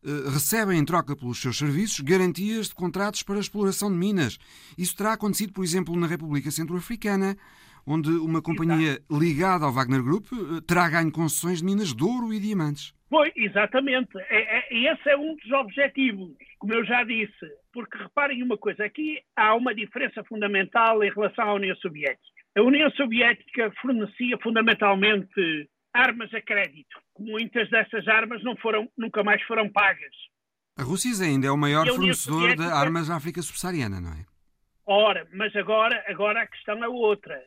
uh, recebem em troca pelos seus serviços garantias de contratos para exploração de minas. Isso terá acontecido, por exemplo, na República Centro-Africana, onde uma companhia ligada ao Wagner Group uh, terá ganho concessões de minas de ouro e diamantes. Pois, exatamente. É, é, esse é um dos objetivos, como eu já disse. Porque reparem uma coisa, aqui há uma diferença fundamental em relação à União Soviética. A União Soviética fornecia fundamentalmente armas a crédito. Muitas dessas armas não foram, nunca mais foram pagas. A Rússia ainda é o maior fornecedor Soviética... de armas na África subsaariana, não é? Ora, mas agora, agora a questão é outra.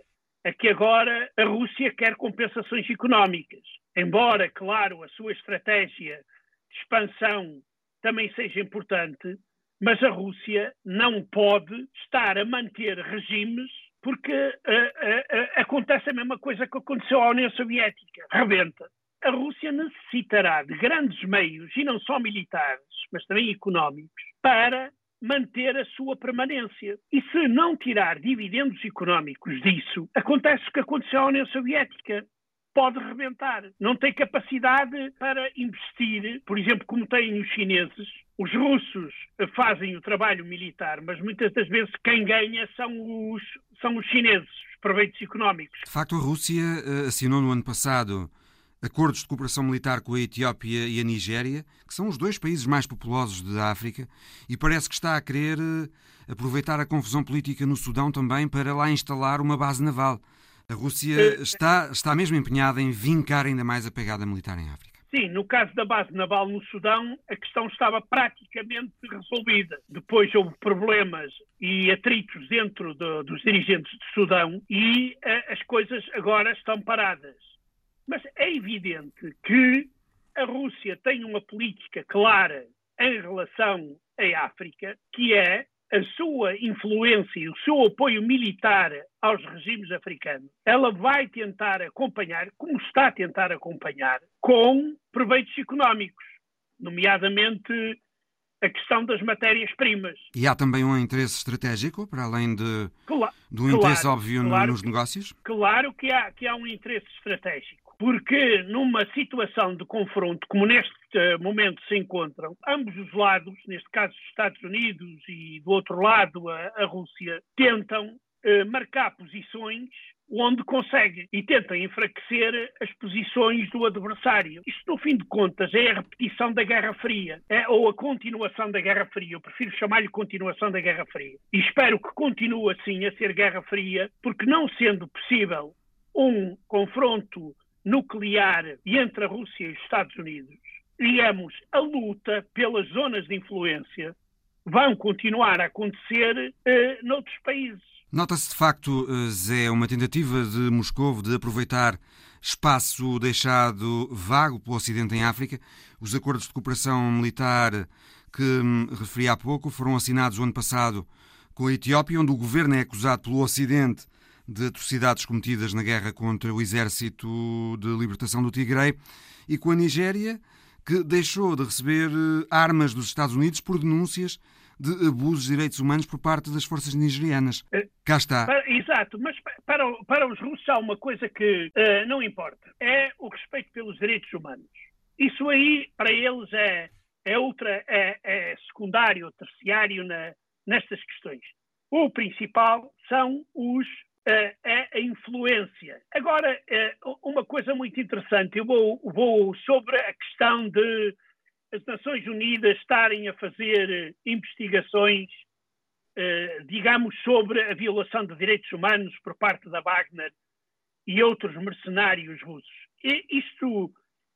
É que agora a Rússia quer compensações económicas embora, claro, a sua estratégia de expansão também seja importante, mas a Rússia não pode estar a manter regimes porque uh, uh, uh, acontece a mesma coisa que aconteceu à União Soviética, rebenta. A Rússia necessitará de grandes meios, e não só militares, mas também económicos, para manter a sua permanência. E se não tirar dividendos económicos disso, acontece o que aconteceu à União Soviética pode rebentar. Não tem capacidade para investir, por exemplo, como têm os chineses. Os russos fazem o trabalho militar, mas muitas das vezes quem ganha são os, são os chineses, os proveitos económicos. De facto, a Rússia eh, assinou no ano passado acordos de cooperação militar com a Etiópia e a Nigéria, que são os dois países mais populosos da África, e parece que está a querer eh, aproveitar a confusão política no Sudão também para lá instalar uma base naval. A Rússia eh, está, está mesmo empenhada em vincar ainda mais a pegada militar em África. Sim, no caso da base naval no Sudão, a questão estava praticamente resolvida. Depois houve problemas e atritos dentro de, dos dirigentes do Sudão e uh, as coisas agora estão paradas. Mas é evidente que a Rússia tem uma política clara em relação à África, que é a sua influência e o seu apoio militar aos regimes africanos, ela vai tentar acompanhar, como está a tentar acompanhar, com proveitos económicos, nomeadamente a questão das matérias-primas. E há também um interesse estratégico, para além de, claro, do interesse claro, óbvio claro nos negócios? Claro que há, que há um interesse estratégico porque numa situação de confronto como neste momento se encontram, ambos os lados, neste caso os Estados Unidos e do outro lado a, a Rússia, tentam eh, marcar posições onde conseguem e tentam enfraquecer as posições do adversário. Isto, no fim de contas, é a repetição da Guerra Fria, é, ou a continuação da Guerra Fria. Eu prefiro chamar-lhe continuação da Guerra Fria. E espero que continue assim a ser Guerra Fria, porque não sendo possível um confronto nuclear entre a Rússia e os Estados Unidos, digamos, a luta pelas zonas de influência vão continuar a acontecer uh, noutros países. Nota-se de facto, eh, Zé, uma tentativa de Moscou de aproveitar espaço deixado vago pelo Ocidente em África. Os acordos de cooperação militar que hum, referi há pouco foram assinados o ano passado com a Etiópia, onde o governo é acusado pelo Ocidente de atrocidades cometidas na guerra contra o Exército de Libertação do Tigre e com a Nigéria, que deixou de receber eh, armas dos Estados Unidos por denúncias de abusos de direitos humanos por parte das forças nigerianas. Eh, Cá está. Para, exato, mas para, para os russos há uma coisa que uh, não importa: é o respeito pelos direitos humanos. Isso aí, para eles, é, é, outra, é, é secundário, terciário na, nestas questões. O principal são os é a influência. Agora, coisa muito interessante, eu vou, vou sobre a questão de as Nações Unidas estarem a fazer investigações, é, digamos, sobre a violação de direitos humanos por parte da Wagner e outros mercenários russos. E isto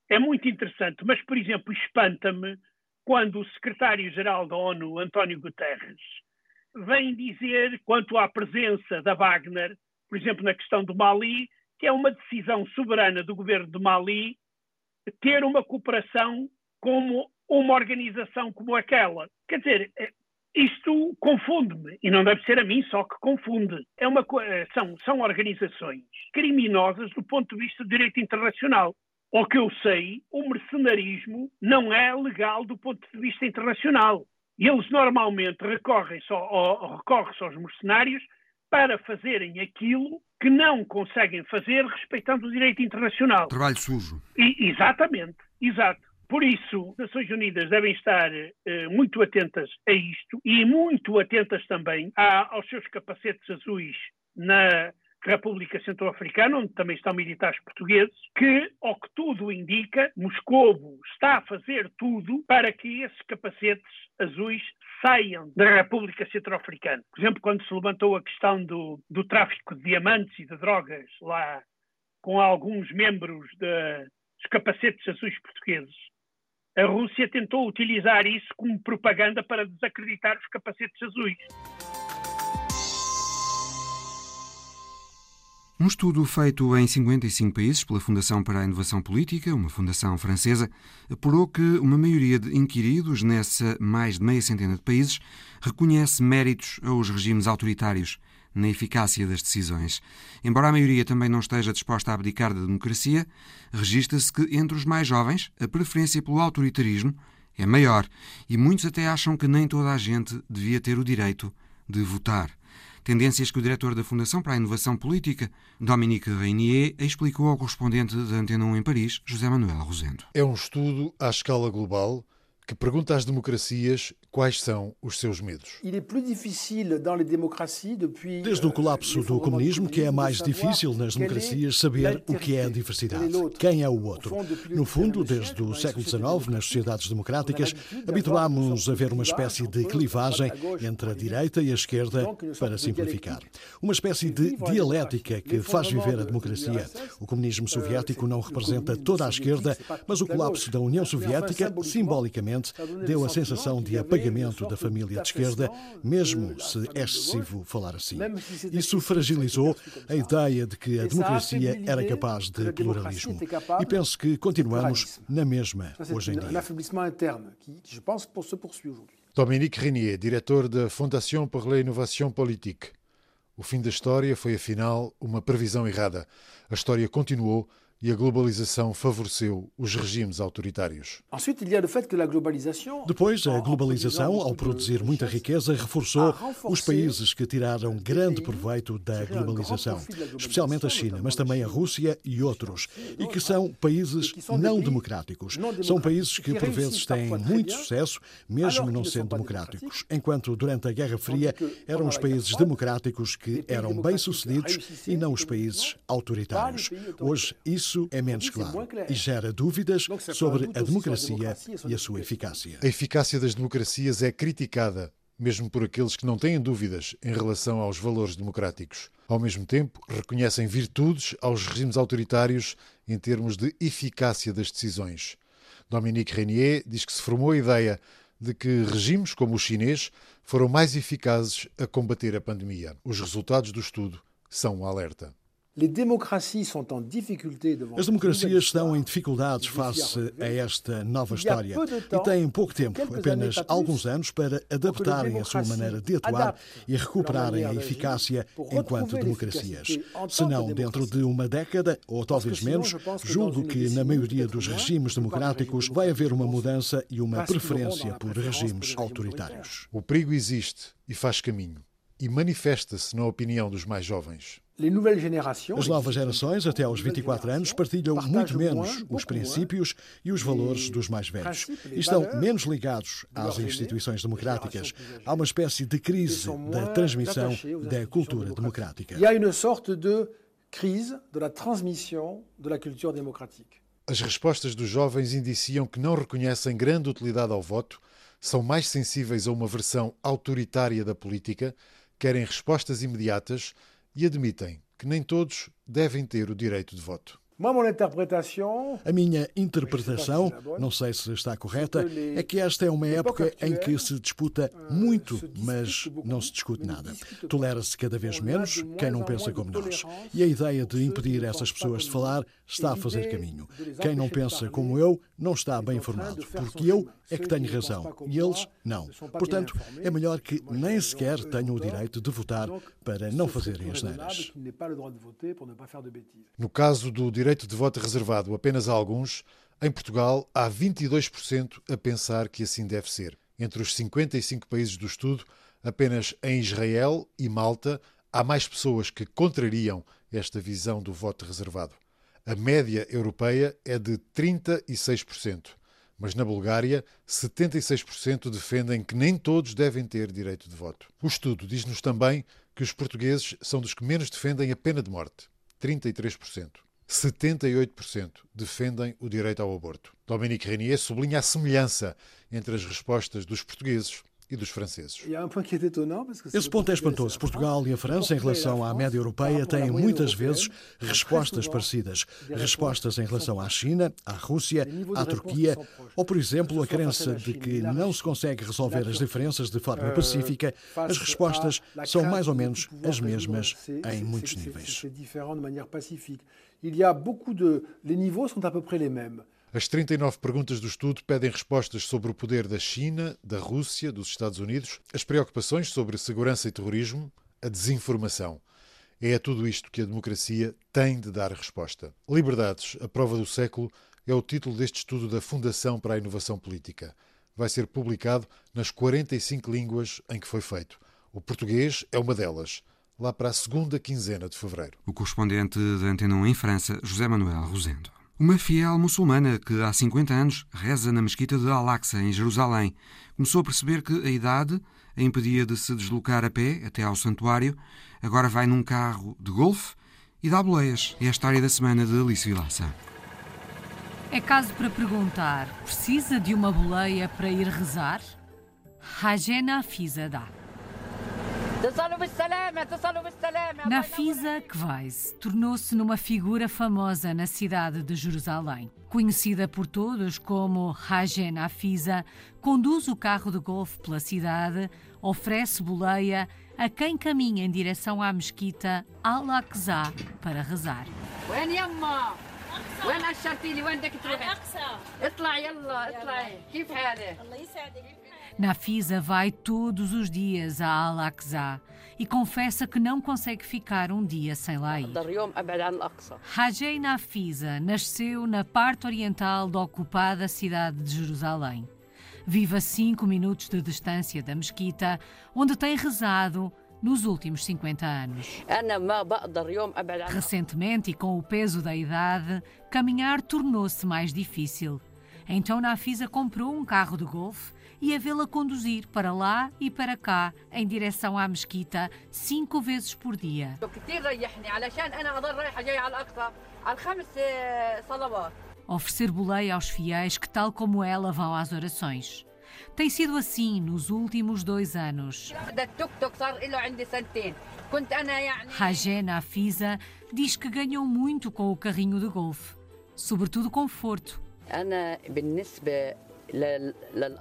é muito interessante, mas, por exemplo, espanta-me quando o secretário-geral da ONU, António Guterres, vem dizer, quanto à presença da Wagner, por exemplo, na questão do Mali, que é uma decisão soberana do governo de Mali ter uma cooperação como uma organização como aquela. Quer dizer, eh, isto confunde-me, e não deve ser a mim só que confunde. É uma, eh, são, são organizações criminosas do ponto de vista do direito internacional. Ao que eu sei, o mercenarismo não é legal do ponto de vista internacional. Eles normalmente recorrem só, recorrem só aos mercenários para fazerem aquilo que não conseguem fazer respeitando o direito internacional. Trabalho sujo. E, exatamente, exato. Por isso, as Nações Unidas devem estar eh, muito atentas a isto e muito atentas também a, aos seus capacetes azuis na República Centro-Africana, onde também estão militares portugueses, que, ao que tudo indica, Moscovo está a fazer tudo para que esses capacetes azuis saiam da República Centro-Africana. Por exemplo, quando se levantou a questão do, do tráfico de diamantes e de drogas lá com alguns membros de, dos capacetes azuis portugueses, a Rússia tentou utilizar isso como propaganda para desacreditar os capacetes azuis. Um estudo feito em 55 países pela Fundação para a Inovação Política, uma fundação francesa, apurou que uma maioria de inquiridos nessa mais de meia centena de países reconhece méritos aos regimes autoritários na eficácia das decisões. Embora a maioria também não esteja disposta a abdicar da democracia, registra-se que entre os mais jovens a preferência pelo autoritarismo é maior e muitos até acham que nem toda a gente devia ter o direito de votar. Tendências que o diretor da Fundação para a Inovação Política, Dominique Reinier, explicou ao correspondente da Antena 1 em Paris, José Manuel Rosendo. É um estudo à escala global que pergunta às democracias quais são os seus medos. Desde o colapso do comunismo, que é mais difícil nas democracias saber o que é a diversidade, quem é o outro. No fundo, desde o século XIX, nas sociedades democráticas, habituámos-nos a ver uma espécie de clivagem entre a direita e a esquerda, para simplificar. Uma espécie de dialética que faz viver a democracia. O comunismo soviético não representa toda a esquerda, mas o colapso da União Soviética, simbolicamente, deu a sensação de apagamento da família de esquerda, mesmo se é excessivo falar assim. Isso fragilizou a ideia de que a democracia era capaz de pluralismo. E penso que continuamos na mesma hoje em dia. Dominique Renier, diretor da Fondation pour l'Innovation Politique. O fim da história foi, afinal, uma previsão errada. A história continuou e a globalização favoreceu os regimes autoritários. Depois, a globalização, ao produzir muita riqueza, reforçou os países que tiraram grande proveito da globalização, especialmente a China, mas também a Rússia e outros, e que são países não democráticos. São países que, por vezes, têm muito sucesso, mesmo não sendo democráticos, enquanto durante a Guerra Fria eram os países democráticos que eram bem-sucedidos e não os países autoritários. Hoje, isso isso é menos claro e gera dúvidas sobre a democracia e a sua eficácia. A eficácia das democracias é criticada, mesmo por aqueles que não têm dúvidas em relação aos valores democráticos. Ao mesmo tempo, reconhecem virtudes aos regimes autoritários em termos de eficácia das decisões. Dominique Renier diz que se formou a ideia de que regimes como o chinês foram mais eficazes a combater a pandemia. Os resultados do estudo são um alerta. As democracias estão em dificuldades face a esta nova história e têm pouco tempo, apenas alguns anos, para adaptarem a sua maneira de atuar e recuperarem a eficácia enquanto democracias. Se não, dentro de uma década, ou talvez menos, julgo que na maioria dos regimes democráticos vai haver uma mudança e uma preferência por regimes autoritários. O perigo existe e faz caminho, e manifesta-se na opinião dos mais jovens. As novas gerações, até aos 24 anos, partilham muito menos os princípios e os valores dos mais velhos. E estão menos ligados às instituições democráticas. Há uma espécie de crise da transmissão da cultura democrática. Há uma sorte de crise da transmissão da cultura democrática. As respostas dos jovens indiciam que não reconhecem grande utilidade ao voto, são mais sensíveis a uma versão autoritária da política, querem respostas imediatas e admitem que nem todos devem ter o direito de voto. A minha interpretação, não sei se está correta, é que esta é uma época em que se disputa muito, mas não se discute nada. Tolera-se cada vez menos quem não pensa como nós. E a ideia de impedir essas pessoas de falar está a fazer caminho. Quem não pensa como eu não está bem informado, porque eu é que tenho razão e eles não. Portanto, é melhor que nem sequer tenham o direito de votar para não fazerem as neiras. No caso do direito de voto reservado apenas a alguns, em Portugal há 22% a pensar que assim deve ser. Entre os 55 países do estudo, apenas em Israel e Malta há mais pessoas que contrariam esta visão do voto reservado. A média europeia é de 36%, mas na Bulgária 76% defendem que nem todos devem ter direito de voto. O estudo diz-nos também que os portugueses são dos que menos defendem a pena de morte, 33%. 78% defendem o direito ao aborto. Dominique Renier sublinha a semelhança entre as respostas dos portugueses e dos franceses. Esse ponto é espantoso. Portugal e a França, em relação à média europeia, têm muitas vezes respostas parecidas. Respostas em relação à China, à Rússia, à Turquia, ou, por exemplo, a crença de que não se consegue resolver as diferenças de forma pacífica. As respostas são mais ou menos as mesmas em muitos níveis. Il y a beaucoup de. Les niveaux sont à peu près les mêmes. As 39 perguntas do estudo pedem respostas sobre o poder da China, da Rússia, dos Estados Unidos, as preocupações sobre segurança e terrorismo, a desinformação. É a tudo isto que a democracia tem de dar resposta. Liberdades, a prova do século, é o título deste estudo da Fundação para a Inovação Política. Vai ser publicado nas 45 línguas em que foi feito. O português é uma delas, lá para a segunda quinzena de fevereiro. O correspondente da Antena 1 em França, José Manuel Rosendo. Uma fiel muçulmana que há 50 anos reza na mesquita de Al-Aqsa, em Jerusalém, começou a perceber que a idade a impedia de se deslocar a pé até ao santuário. Agora vai num carro de golfe e dá boleias. É a história da semana de Alice Vilaça. É caso para perguntar: precisa de uma boleia para ir rezar? Hajena Fisa dá. Nafisa Kveis tornou-se numa figura famosa na cidade de Jerusalém. Conhecida por todos como Hajen Nafisa, conduz o carro de golfe pela cidade, oferece boleia a quem caminha em direção à mesquita Al-Aqsa para rezar. وين اشرتي لي وين بدك تروحي؟ اطلع يلا اطلعي كيف حالك؟ الله يسعدك Nafisa vai todos os dias a Al-Aqsa e confessa que não consegue ficar um dia sem lá ir. Hajei Nafisa nasceu na parte oriental da ocupada cidade de Jerusalém. Vive a cinco minutos de distância da mesquita, onde tem rezado nos últimos 50 anos. Recentemente, e com o peso da idade, caminhar tornou-se mais difícil. Então Nafisa comprou um carro de golfe e a vê-la conduzir para lá e para cá em direção à mesquita cinco vezes por dia. Oferecer boleia aos fiéis que, tal como ela, vão às orações. Tem sido assim nos últimos dois anos. Rajena Afisa diz que ganhou muito com o carrinho de golfe, sobretudo conforto.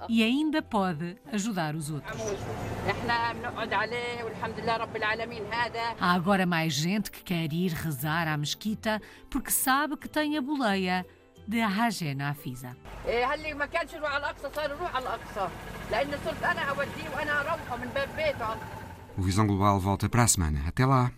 E ainda pode ajudar os outros. Há agora mais gente que quer ir rezar à mesquita porque sabe que tem a boleia de Hajena Afisa. O Visão Global volta para a semana. Até lá!